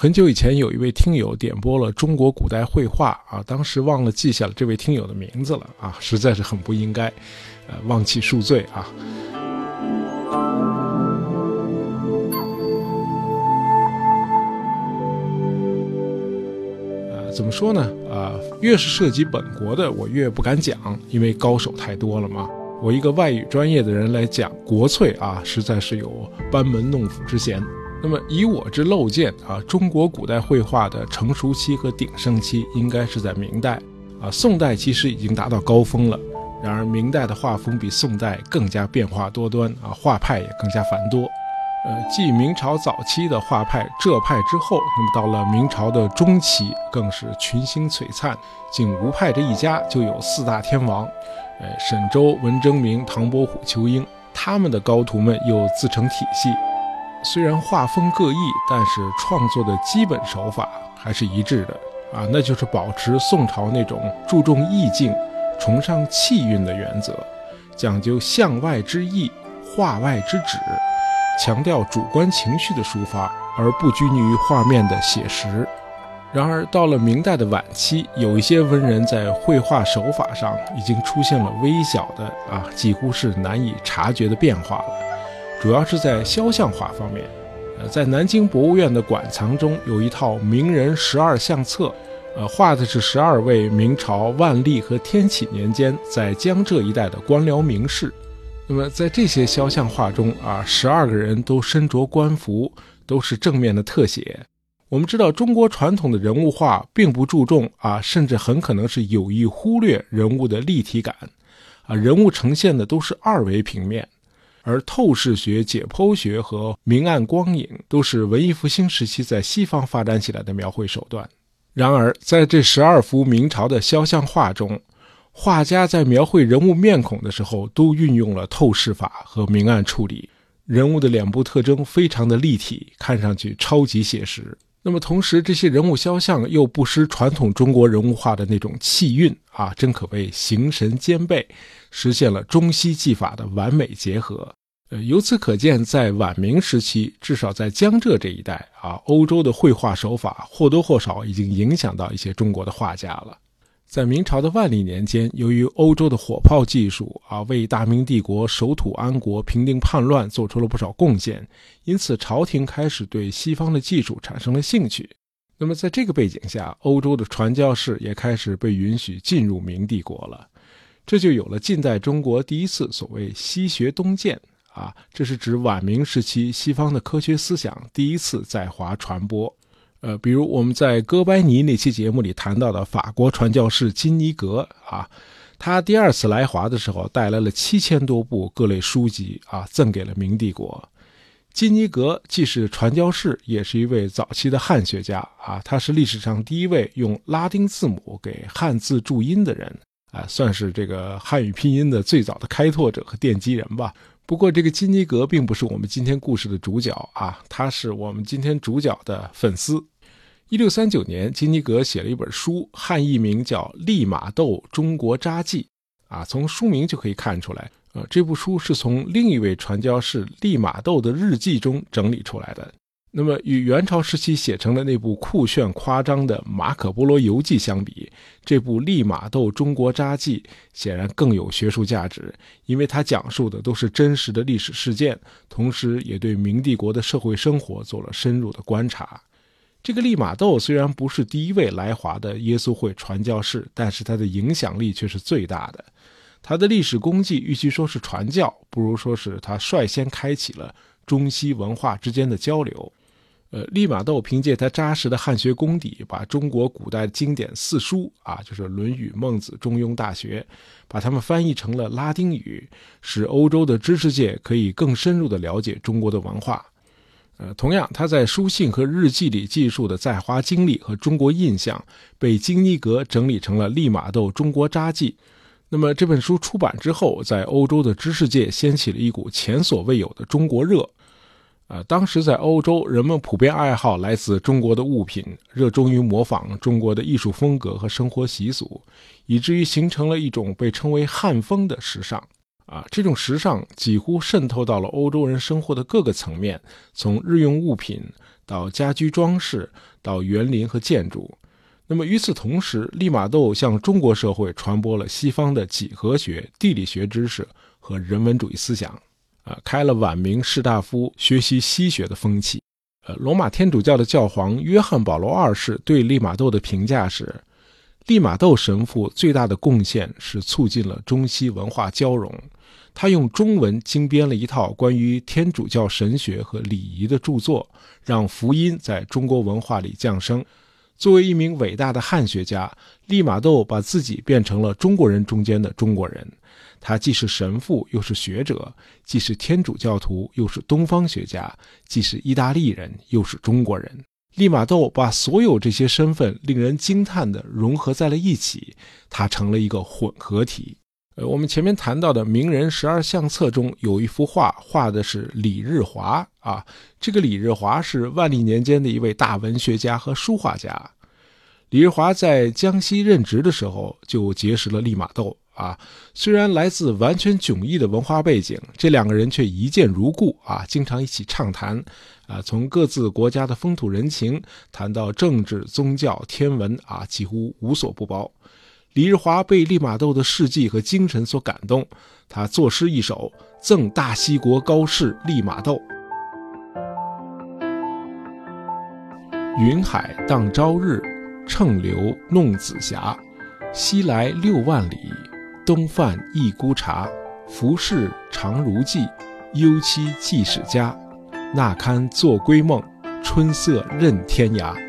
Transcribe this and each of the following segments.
很久以前，有一位听友点播了中国古代绘画啊，当时忘了记下了这位听友的名字了啊，实在是很不应该，呃，忘记恕罪啊。呃，怎么说呢？啊，越是涉及本国的，我越不敢讲，因为高手太多了嘛。我一个外语专业的人来讲国粹啊，实在是有班门弄斧之嫌。那么以我之陋见啊，中国古代绘画的成熟期和鼎盛期应该是在明代啊。宋代其实已经达到高峰了，然而明代的画风比宋代更加变化多端啊，画派也更加繁多。呃，继明朝早期的画派浙派之后，那么到了明朝的中期，更是群星璀璨。仅吴派这一家就有四大天王，呃，沈周、文征明、唐伯虎、仇英，他们的高徒们又自成体系。虽然画风各异，但是创作的基本手法还是一致的啊，那就是保持宋朝那种注重意境、崇尚气韵的原则，讲究向外之意、画外之旨，强调主观情绪的抒发，而不拘泥于画面的写实。然而到了明代的晚期，有一些文人在绘画手法上已经出现了微小的啊，几乎是难以察觉的变化了。主要是在肖像画方面，呃，在南京博物院的馆藏中有一套名人十二相册，呃，画的是十二位明朝万历和天启年间在江浙一带的官僚名士。那么在这些肖像画中啊，十二个人都身着官服，都是正面的特写。我们知道，中国传统的人物画并不注重啊，甚至很可能是有意忽略人物的立体感，啊，人物呈现的都是二维平面。而透视学、解剖学和明暗光影都是文艺复兴时期在西方发展起来的描绘手段。然而，在这十二幅明朝的肖像画中，画家在描绘人物面孔的时候，都运用了透视法和明暗处理，人物的脸部特征非常的立体，看上去超级写实。那么，同时这些人物肖像又不失传统中国人物画的那种气韵啊，真可谓形神兼备，实现了中西技法的完美结合。呃，由此可见，在晚明时期，至少在江浙这一带啊，欧洲的绘画手法或多或少已经影响到一些中国的画家了。在明朝的万历年间，由于欧洲的火炮技术啊，为大明帝国守土安国、平定叛乱做出了不少贡献，因此朝廷开始对西方的技术产生了兴趣。那么，在这个背景下，欧洲的传教士也开始被允许进入明帝国了，这就有了近代中国第一次所谓“西学东渐”。啊，这是指晚明时期西方的科学思想第一次在华传播。呃，比如我们在哥白尼那期节目里谈到的法国传教士金尼格啊，他第二次来华的时候带来了七千多部各类书籍啊，赠给了明帝国。金尼格既是传教士，也是一位早期的汉学家啊，他是历史上第一位用拉丁字母给汉字注音的人啊，算是这个汉语拼音的最早的开拓者和奠基人吧。不过，这个金尼格并不是我们今天故事的主角啊，他是我们今天主角的粉丝。一六三九年，金尼格写了一本书，汉译名叫《利玛窦中国札记》啊，从书名就可以看出来，呃，这部书是从另一位传教士利玛窦的日记中整理出来的。那么，与元朝时期写成的那部酷炫夸张的《马可波罗游记》相比，这部《利玛窦中国札记》显然更有学术价值，因为它讲述的都是真实的历史事件，同时也对明帝国的社会生活做了深入的观察。这个利玛窦虽然不是第一位来华的耶稣会传教士，但是他的影响力却是最大的。他的历史功绩与其说是传教，不如说是他率先开启了中西文化之间的交流。呃，利玛窦凭借他扎实的汉学功底，把中国古代经典四书啊，就是《论语》《孟子》《中庸》《大学》，把它们翻译成了拉丁语，使欧洲的知识界可以更深入地了解中国的文化。呃，同样，他在书信和日记里记述的在华经历和中国印象，被金尼格整理成了《利玛窦中国札记》。那么这本书出版之后，在欧洲的知识界掀起了一股前所未有的中国热。呃，当时在欧洲，人们普遍爱好来自中国的物品，热衷于模仿中国的艺术风格和生活习俗，以至于形成了一种被称为“汉风”的时尚。啊，这种时尚几乎渗透到了欧洲人生活的各个层面，从日用物品到家居装饰，到园林和建筑。那么与此同时，利玛窦向中国社会传播了西方的几何学、地理学知识和人文主义思想，啊，开了晚明士大夫学习西学的风气。呃，罗马天主教的教皇约翰保罗二世对利玛窦的评价是：利玛窦神父最大的贡献是促进了中西文化交融。他用中文精编了一套关于天主教神学和礼仪的著作，让福音在中国文化里降生。作为一名伟大的汉学家，利玛窦把自己变成了中国人中间的中国人。他既是神父，又是学者；既是天主教徒，又是东方学家；既是意大利人，又是中国人。利玛窦把所有这些身份令人惊叹的融合在了一起，他成了一个混合体。呃，我们前面谈到的名人十二相册中有一幅画，画的是李日华啊。这个李日华是万历年间的一位大文学家和书画家。李日华在江西任职的时候就结识了利玛窦。啊，虽然来自完全迥异的文化背景，这两个人却一见如故啊，经常一起畅谈，啊，从各自国家的风土人情谈到政治、宗教、天文啊，几乎无所不包。李日华被利玛窦的事迹和精神所感动，他作诗一首赠大西国高士利玛窦：云海荡朝日，乘流弄紫霞，西来六万里。东泛一孤茶，浮世常如寄，忧期即使家。那堪作归梦，春色任天涯。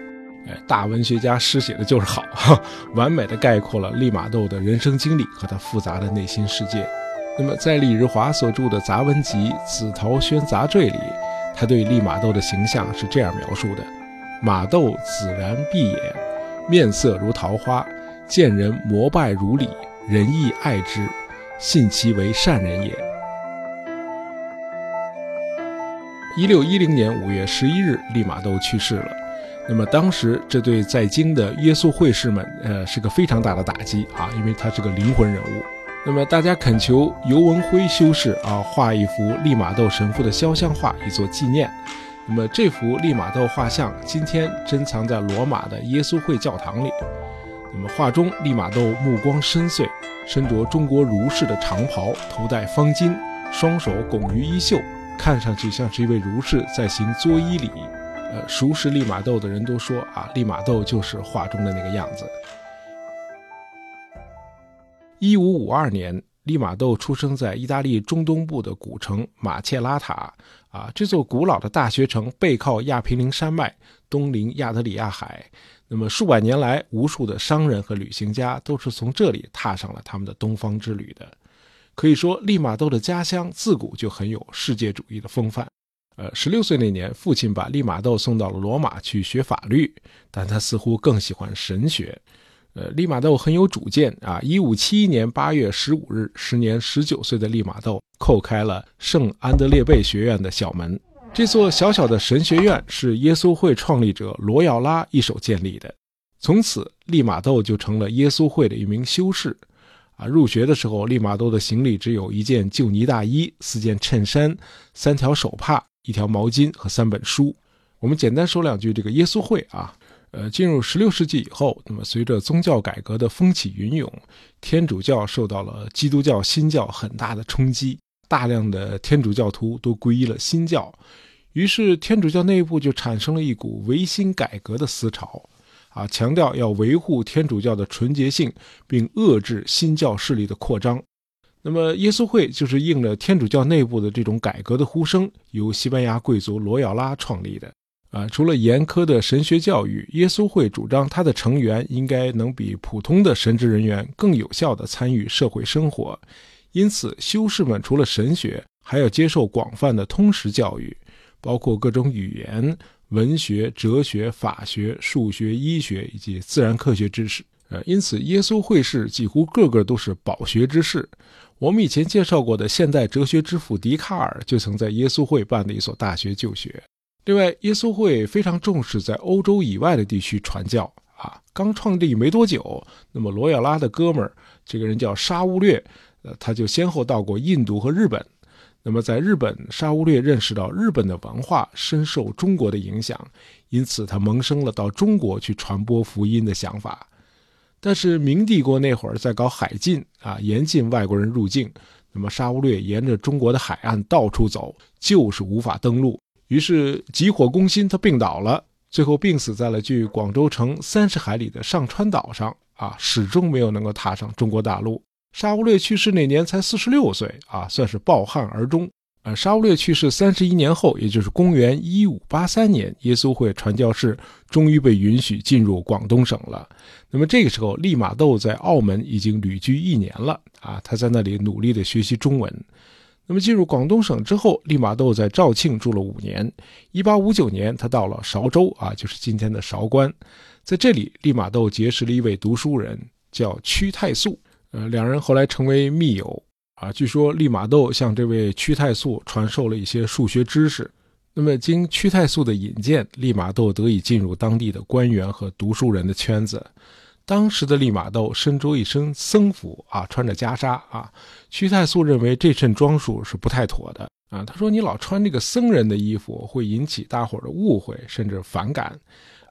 大文学家诗写的就是好，完美的概括了利玛窦的人生经历和他复杂的内心世界。那么，在李日华所著的杂文集《紫桃轩杂坠》里，他对利玛窦的形象是这样描述的：马窦紫然闭眼，面色如桃花，见人膜拜如礼。仁义爱之，信其为善人也。一六一零年五月十一日，利玛窦去世了。那么当时这对在京的耶稣会士们，呃，是个非常大的打击啊，因为他是个灵魂人物。那么大家恳求尤文辉修士啊，画一幅利玛窦神父的肖像画，以作纪念。那么这幅利玛窦画像今天珍藏在罗马的耶稣会教堂里。那么画中利玛窦目光深邃，身着中国儒士的长袍，头戴方巾，双手拱于衣袖，看上去像是一位儒士在行作揖礼。呃，熟识利玛窦的人都说啊，利玛窦就是画中的那个样子。一五五二年，利玛窦出生在意大利中东部的古城马切拉塔。啊，这座古老的大学城背靠亚平宁山脉，东临亚得里亚海。那么数百年来，无数的商人和旅行家都是从这里踏上了他们的东方之旅的。可以说，利玛窦的家乡自古就很有世界主义的风范。呃，十六岁那年，父亲把利玛窦送到了罗马去学法律，但他似乎更喜欢神学。呃，利玛窦很有主见啊。一五七一年八月十五日，时年十九岁的利玛窦叩开了圣安德烈贝学院的小门。这座小小的神学院是耶稣会创立者罗耀拉一手建立的。从此，利玛窦就成了耶稣会的一名修士。啊，入学的时候，利玛窦的行李只有一件旧呢大衣、四件衬衫、三条手帕、一条毛巾和三本书。我们简单说两句这个耶稣会啊。呃，进入十六世纪以后，那么随着宗教改革的风起云涌，天主教受到了基督教新教很大的冲击。大量的天主教徒都皈依了新教，于是天主教内部就产生了一股维新改革的思潮，啊，强调要维护天主教的纯洁性，并遏制新教势力的扩张。那么耶稣会就是应了天主教内部的这种改革的呼声，由西班牙贵族罗耀拉创立的。啊，除了严苛的神学教育，耶稣会主张他的成员应该能比普通的神职人员更有效地参与社会生活。因此，修士们除了神学，还要接受广泛的通识教育，包括各种语言、文学、哲学、法学、数学、医学以及自然科学知识。呃，因此，耶稣会士几乎个个都是饱学之士。我们以前介绍过的现代哲学之父笛卡尔，就曾在耶稣会办的一所大学就学。另外，耶稣会非常重视在欧洲以外的地区传教。啊，刚创立没多久，那么罗亚拉的哥们儿，这个人叫沙乌略。呃，他就先后到过印度和日本，那么在日本，沙乌略认识到日本的文化深受中国的影响，因此他萌生了到中国去传播福音的想法。但是明帝国那会儿在搞海禁啊，严禁外国人入境。那么沙乌略沿着中国的海岸到处走，就是无法登陆。于是急火攻心，他病倒了，最后病死在了距广州城三十海里的上川岛上。啊，始终没有能够踏上中国大陆。沙乌略去世那年才四十六岁啊，算是抱憾而终。呃，沙乌略去世三十一年后，也就是公元一五八三年，耶稣会传教士终于被允许进入广东省了。那么这个时候，利玛窦在澳门已经旅居一年了啊，他在那里努力的学习中文。那么进入广东省之后，利玛窦在肇庆住了五年。一八五九年，他到了韶州啊，就是今天的韶关，在这里，利玛窦结识了一位读书人，叫屈太素。呃，两人后来成为密友。啊，据说利玛窦向这位屈太素传授了一些数学知识。那么，经屈太素的引荐，利玛窦得以进入当地的官员和读书人的圈子。当时的利玛窦身着一身僧服啊，穿着袈裟啊。屈太素认为这身装束是不太妥的啊。他说：“你老穿这个僧人的衣服，会引起大伙的误会，甚至反感。”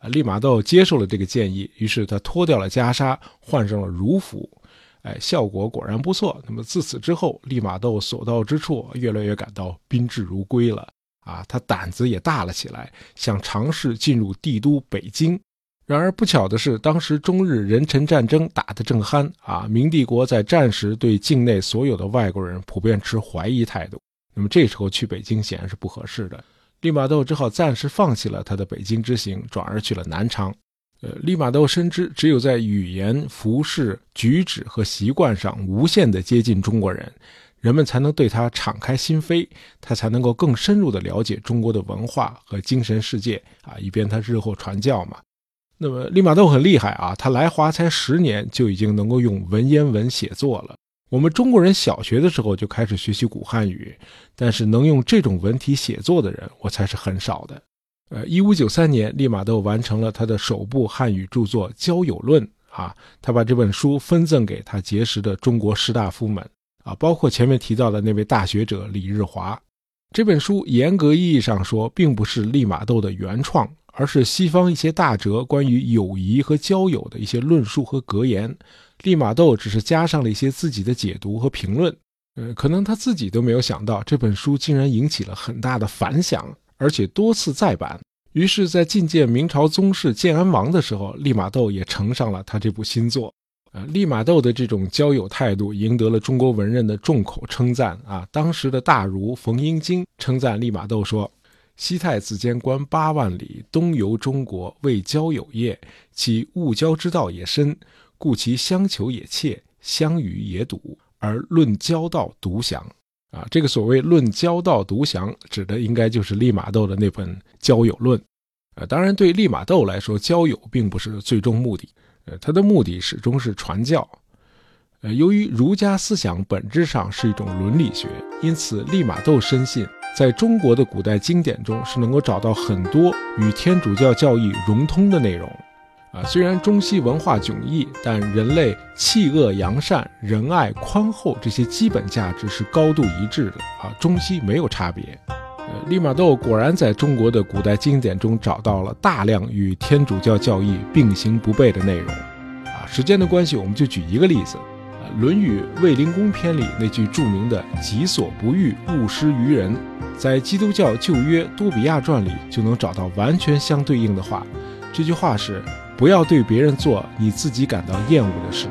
啊，利玛窦接受了这个建议，于是他脱掉了袈裟，换上了儒服。哎，效果果然不错。那么自此之后，利玛窦所到之处，越来越感到宾至如归了啊！他胆子也大了起来，想尝试进入帝都北京。然而不巧的是，当时中日人臣战争打得正酣啊，明帝国在战时对境内所有的外国人普遍持怀疑态度。那么这时候去北京显然是不合适的，利玛窦只好暂时放弃了他的北京之行，转而去了南昌。呃，利玛窦深知，只有在语言、服饰、举止和习惯上无限的接近中国人，人们才能对他敞开心扉，他才能够更深入的了解中国的文化和精神世界啊，以便他日后传教嘛。那么利玛窦很厉害啊，他来华才十年，就已经能够用文言文写作了。我们中国人小学的时候就开始学习古汉语，但是能用这种文体写作的人，我才是很少的。呃，一五九三年，利玛窦完成了他的首部汉语著作《交友论》啊，他把这本书分赠给他结识的中国士大夫们啊，包括前面提到的那位大学者李日华。这本书严格意义上说，并不是利玛窦的原创，而是西方一些大哲关于友谊和交友的一些论述和格言。利玛窦只是加上了一些自己的解读和评论。呃，可能他自己都没有想到，这本书竟然引起了很大的反响。而且多次再版，于是，在觐见明朝宗室建安王的时候，利玛窦也呈上了他这部新作。啊，利玛窦的这种交友态度赢得了中国文人的众口称赞。啊，当时的大儒冯英经称赞利玛窦说：“西太子监官八万里，东游中国，为交友业，其物交之道也深，故其相求也切，相与也笃，而论交道独详。”啊，这个所谓“论交道独详”，指的应该就是利玛窦的那本《交友论》。呃，当然，对利玛窦来说，交友并不是最终目的，呃，他的目的始终是传教。呃，由于儒家思想本质上是一种伦理学，因此利玛窦深信，在中国的古代经典中是能够找到很多与天主教教义融通的内容。啊，虽然中西文化迥异，但人类弃恶扬善、仁爱宽厚这些基本价值是高度一致的啊，中西没有差别。呃，利玛窦果然在中国的古代经典中找到了大量与天主教教义并行不悖的内容。啊，时间的关系，我们就举一个例子，啊，《论语·卫灵公》篇里那句著名的“己所不欲，勿施于人”，在基督教旧约《多比亚传》里就能找到完全相对应的话。这句话是。不要对别人做你自己感到厌恶的事。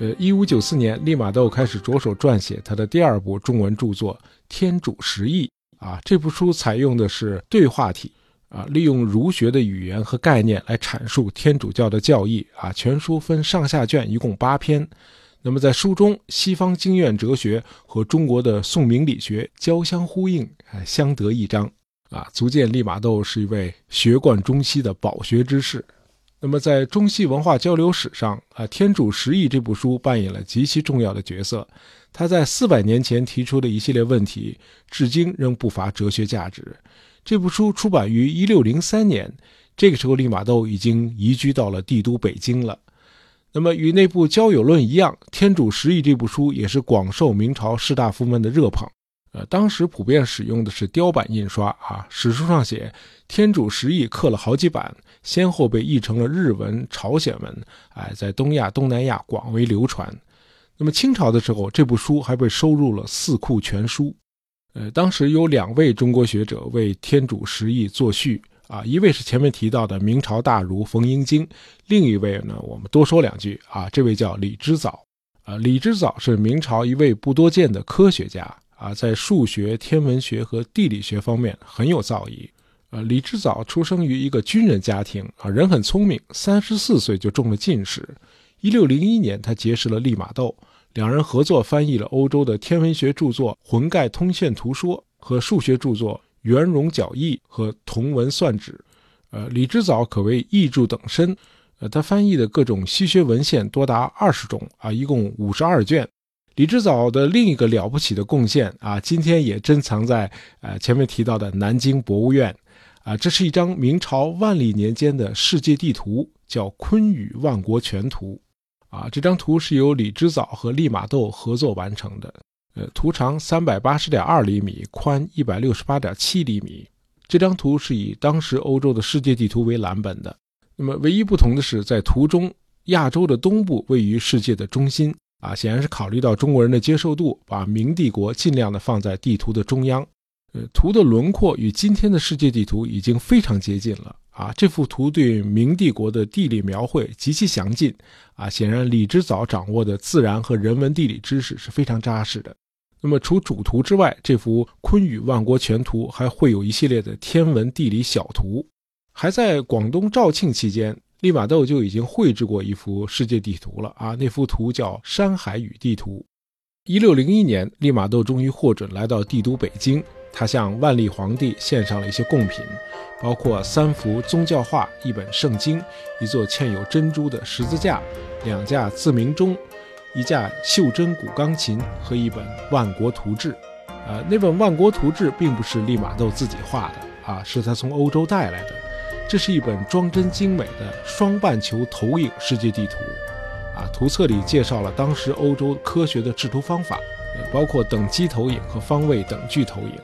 呃，一五九四年，利玛窦开始着手撰写他的第二部中文著作《天主实义》啊。这部书采用的是对话体啊，利用儒学的语言和概念来阐述天主教的教义啊。全书分上下卷，一共八篇。那么在书中，西方经验哲学和中国的宋明理学交相呼应，啊，相得益彰。啊，足见利玛窦是一位学贯中西的饱学之士。那么，在中西文化交流史上，啊，《天主十义》这部书扮演了极其重要的角色。他在四百年前提出的一系列问题，至今仍不乏哲学价值。这部书出版于一六零三年，这个时候利玛窦已经移居到了帝都北京了。那么与那部《交友论》一样，《天主十义》这部书也是广受明朝士大夫们的热捧。呃，当时普遍使用的是雕版印刷啊。史书上写，《天主十义》刻了好几版，先后被译成了日文、朝鲜文，哎，在东亚、东南亚广为流传。那么清朝的时候，这部书还被收入了《四库全书》。呃，当时有两位中国学者为《天主十义》作序。啊，一位是前面提到的明朝大儒冯英经，另一位呢，我们多说两句啊，这位叫李之藻。啊，李之藻是明朝一位不多见的科学家啊，在数学、天文学和地理学方面很有造诣。呃，李之藻出生于一个军人家庭啊，人很聪明，三十四岁就中了进士。一六零一年，他结识了利玛窦，两人合作翻译了欧洲的天文学著作《浑盖通线图说》和数学著作。圆融角义和同文算指，呃，李之藻可谓译著等身，呃，他翻译的各种西学文献多达二十种啊，一共五十二卷。李之藻的另一个了不起的贡献啊，今天也珍藏在呃前面提到的南京博物院，啊，这是一张明朝万历年间的世界地图，叫《坤舆万国全图》，啊，这张图是由李之藻和利玛窦合作完成的。呃，图长三百八十点二厘米，宽一百六十八点七厘米。这张图是以当时欧洲的世界地图为蓝本的。那么，唯一不同的是，在图中，亚洲的东部位于世界的中心啊，显然是考虑到中国人的接受度，把明帝国尽量的放在地图的中央。呃，图的轮廓与今天的世界地图已经非常接近了啊。这幅图对明帝国的地理描绘极其详尽啊，显然李之藻掌握的自然和人文地理知识是非常扎实的。那么，除主图之外，这幅《坤舆万国全图》还会有一系列的天文地理小图。还在广东肇庆期间，利玛窦就已经绘制过一幅世界地图了啊！那幅图叫《山海与地图》。一六零一年，利玛窦终于获准来到帝都北京，他向万历皇帝献上了一些贡品，包括三幅宗教画、一本圣经、一座嵌有珍珠的十字架、两架自鸣钟。一架袖珍古钢琴和一本《万国图志》，呃，那本《万国图志》并不是利玛窦自己画的啊，是他从欧洲带来的。这是一本装帧精美的双半球投影世界地图，啊，图册里介绍了当时欧洲科学的制图方法，包括等基投影和方位等距投影。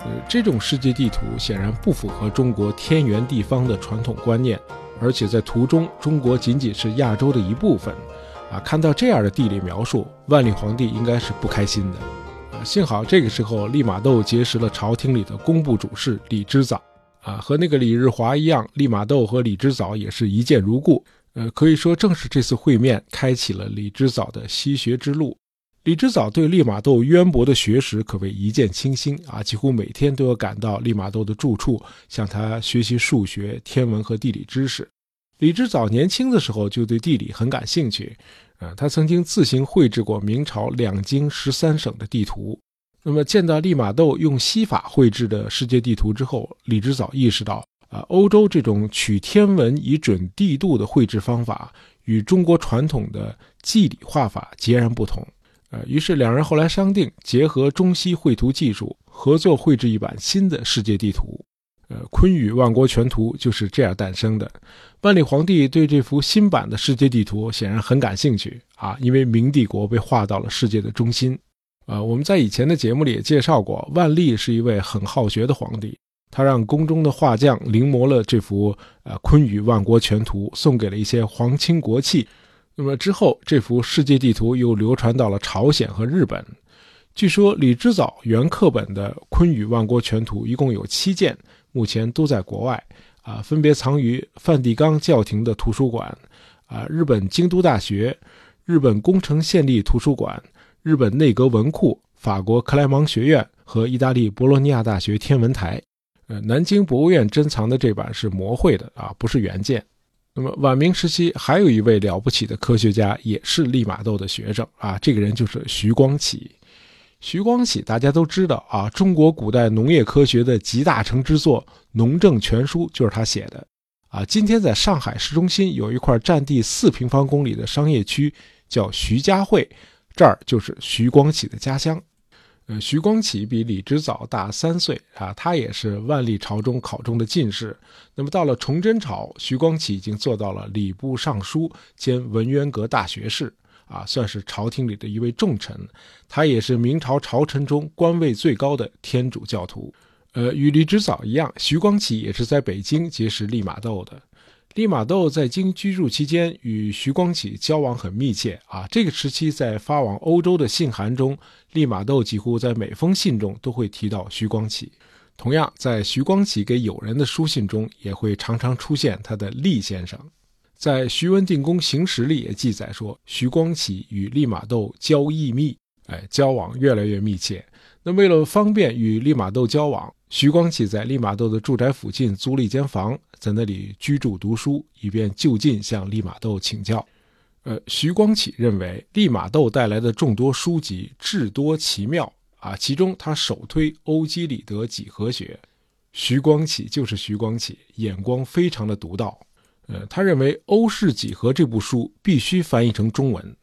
呃，这种世界地图显然不符合中国天圆地方的传统观念，而且在图中，中国仅仅是亚洲的一部分。啊，看到这样的地理描述，万历皇帝应该是不开心的。啊，幸好这个时候利玛窦结识了朝廷里的工部主事李之藻。啊，和那个李日华一样，利玛窦和李之藻也是一见如故。呃，可以说正是这次会面开启了李之藻的西学之路。李之藻对利玛窦渊博的学识可谓一见倾心啊，几乎每天都要赶到利玛窦的住处，向他学习数学、天文和地理知识。李之藻年轻的时候就对地理很感兴趣。啊，他曾经自行绘制过明朝两京十三省的地图。那么见到利玛窦用西法绘制的世界地图之后，李之藻意识到，啊，欧洲这种取天文以准地度的绘制方法与中国传统的计理画法截然不同。呃，于是两人后来商定，结合中西绘图技术，合作绘制一版新的世界地图。呃，《昆宇万国全图》就是这样诞生的。万历皇帝对这幅新版的世界地图显然很感兴趣啊，因为明帝国被划到了世界的中心。呃，我们在以前的节目里也介绍过，万历是一位很好学的皇帝，他让宫中的画匠临摹了这幅呃《坤舆万国全图》，送给了一些皇亲国戚。那么之后，这幅世界地图又流传到了朝鲜和日本。据说李之藻原课本的《坤舆万国全图》一共有七件。目前都在国外，啊，分别藏于梵蒂冈教廷的图书馆，啊，日本京都大学、日本宫城县立图书馆、日本内阁文库、法国克莱芒学院和意大利博洛尼亚大学天文台。呃，南京博物院珍藏的这版是模绘的，啊，不是原件。那么晚明时期还有一位了不起的科学家，也是利玛窦的学生，啊，这个人就是徐光启。徐光启，大家都知道啊，中国古代农业科学的集大成之作《农政全书》就是他写的。啊，今天在上海市中心有一块占地四平方公里的商业区，叫徐家汇，这儿就是徐光启的家乡。呃，徐光启比李之藻大三岁啊，他也是万历朝中考中的进士。那么到了崇祯朝，徐光启已经做到了礼部尚书兼文渊阁大学士啊，算是朝廷里的一位重臣。他也是明朝朝臣中官位最高的天主教徒。呃，与李之藻一样，徐光启也是在北京结识利玛窦的。利玛窦在京居住期间，与徐光启交往很密切啊。这个时期，在发往欧洲的信函中，利玛窦几乎在每封信中都会提到徐光启。同样，在徐光启给友人的书信中，也会常常出现他的利先生。在《徐文定公行时》里也记载说，徐光启与利玛窦交易密，哎，交往越来越密切。那为了方便与利玛窦交往，徐光启在利玛窦的住宅附近租了一间房。在那里居住读书，以便就近向利玛窦请教。呃，徐光启认为利玛窦带来的众多书籍至多奇妙啊，其中他首推欧几里得几何学。徐光启就是徐光启，眼光非常的独到。呃，他认为《欧式几何》这部书必须翻译成中文。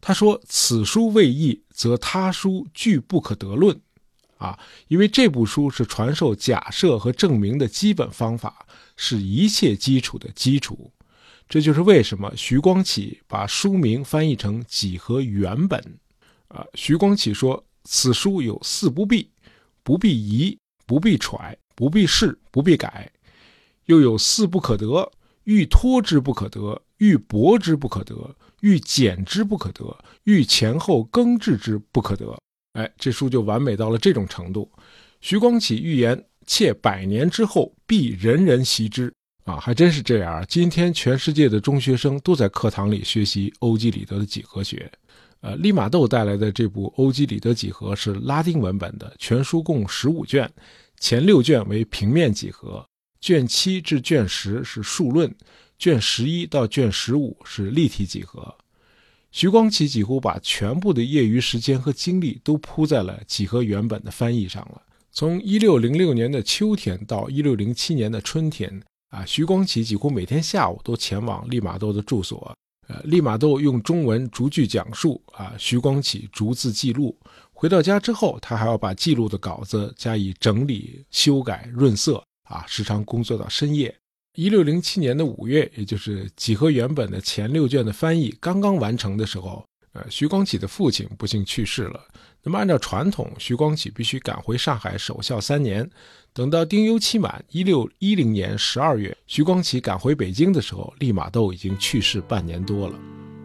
他说：“此书未译，则他书俱不可得论。”啊，因为这部书是传授假设和证明的基本方法。是一切基础的基础，这就是为什么徐光启把书名翻译成《几何原本》。啊，徐光启说此书有四不必：不必疑，不必揣，不必试，不必改；又有四不可得：欲托之不可得，欲博之不可得，欲减之不可得，欲前后更置之不可得。哎，这书就完美到了这种程度。徐光启预言。且百年之后必人人习之啊，还真是这样。今天全世界的中学生都在课堂里学习欧几里得的几何学。呃，利玛窦带来的这部《欧几里得几何》是拉丁文本的，全书共十五卷，前六卷为平面几何，卷七至卷十是数论，卷十一到卷十五是立体几何。徐光启几乎把全部的业余时间和精力都扑在了几何原本的翻译上了。从一六零六年的秋天到一六零七年的春天，啊，徐光启几乎每天下午都前往利玛窦的住所。呃，利玛窦用中文逐句讲述，啊，徐光启逐字记录。回到家之后，他还要把记录的稿子加以整理、修改、润色，啊，时常工作到深夜。一六零七年的五月，也就是几何原本的前六卷的翻译刚刚完成的时候，呃，徐光启的父亲不幸去世了。那么，按照传统，徐光启必须赶回上海守孝三年。等到丁忧期满，一六一零年十二月，徐光启赶回北京的时候，利玛窦已经去世半年多了。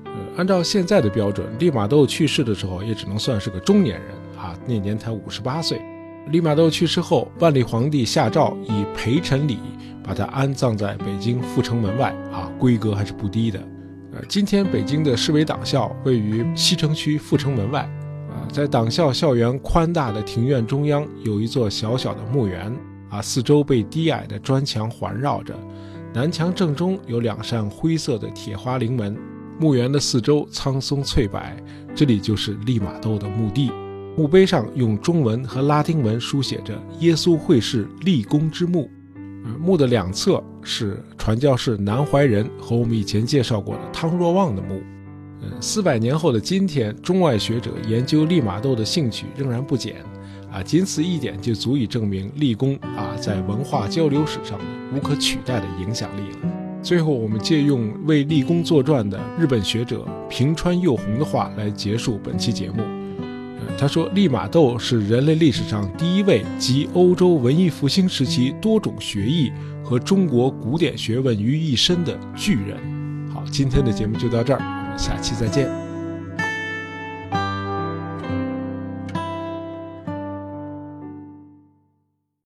呃，按照现在的标准，利玛窦去世的时候也只能算是个中年人啊，那年才五十八岁。利玛窦去世后，万历皇帝下诏以陪臣礼把他安葬在北京阜成门外啊，规格还是不低的。呃，今天北京的市委党校位于西城区阜成门外。在党校校园宽大的庭院中央，有一座小小的墓园，啊，四周被低矮的砖墙环绕着，南墙正中有两扇灰色的铁花棂门。墓园的四周苍松翠柏，这里就是利玛窦的墓地。墓碑上用中文和拉丁文书写着“耶稣会士立功之墓”。墓的两侧是传教士南怀仁和我们以前介绍过的汤若望的墓。嗯四百年后的今天，中外学者研究利玛窦的兴趣仍然不减，啊，仅此一点就足以证明立功啊在文化交流史上的无可取代的影响力了。最后，我们借用为立功作传的日本学者平川佑弘的话来结束本期节目。他说：“利玛窦是人类历史上第一位集欧洲文艺复兴时期多种学艺和中国古典学问于一身的巨人。”好，今天的节目就到这儿。我们下期再见。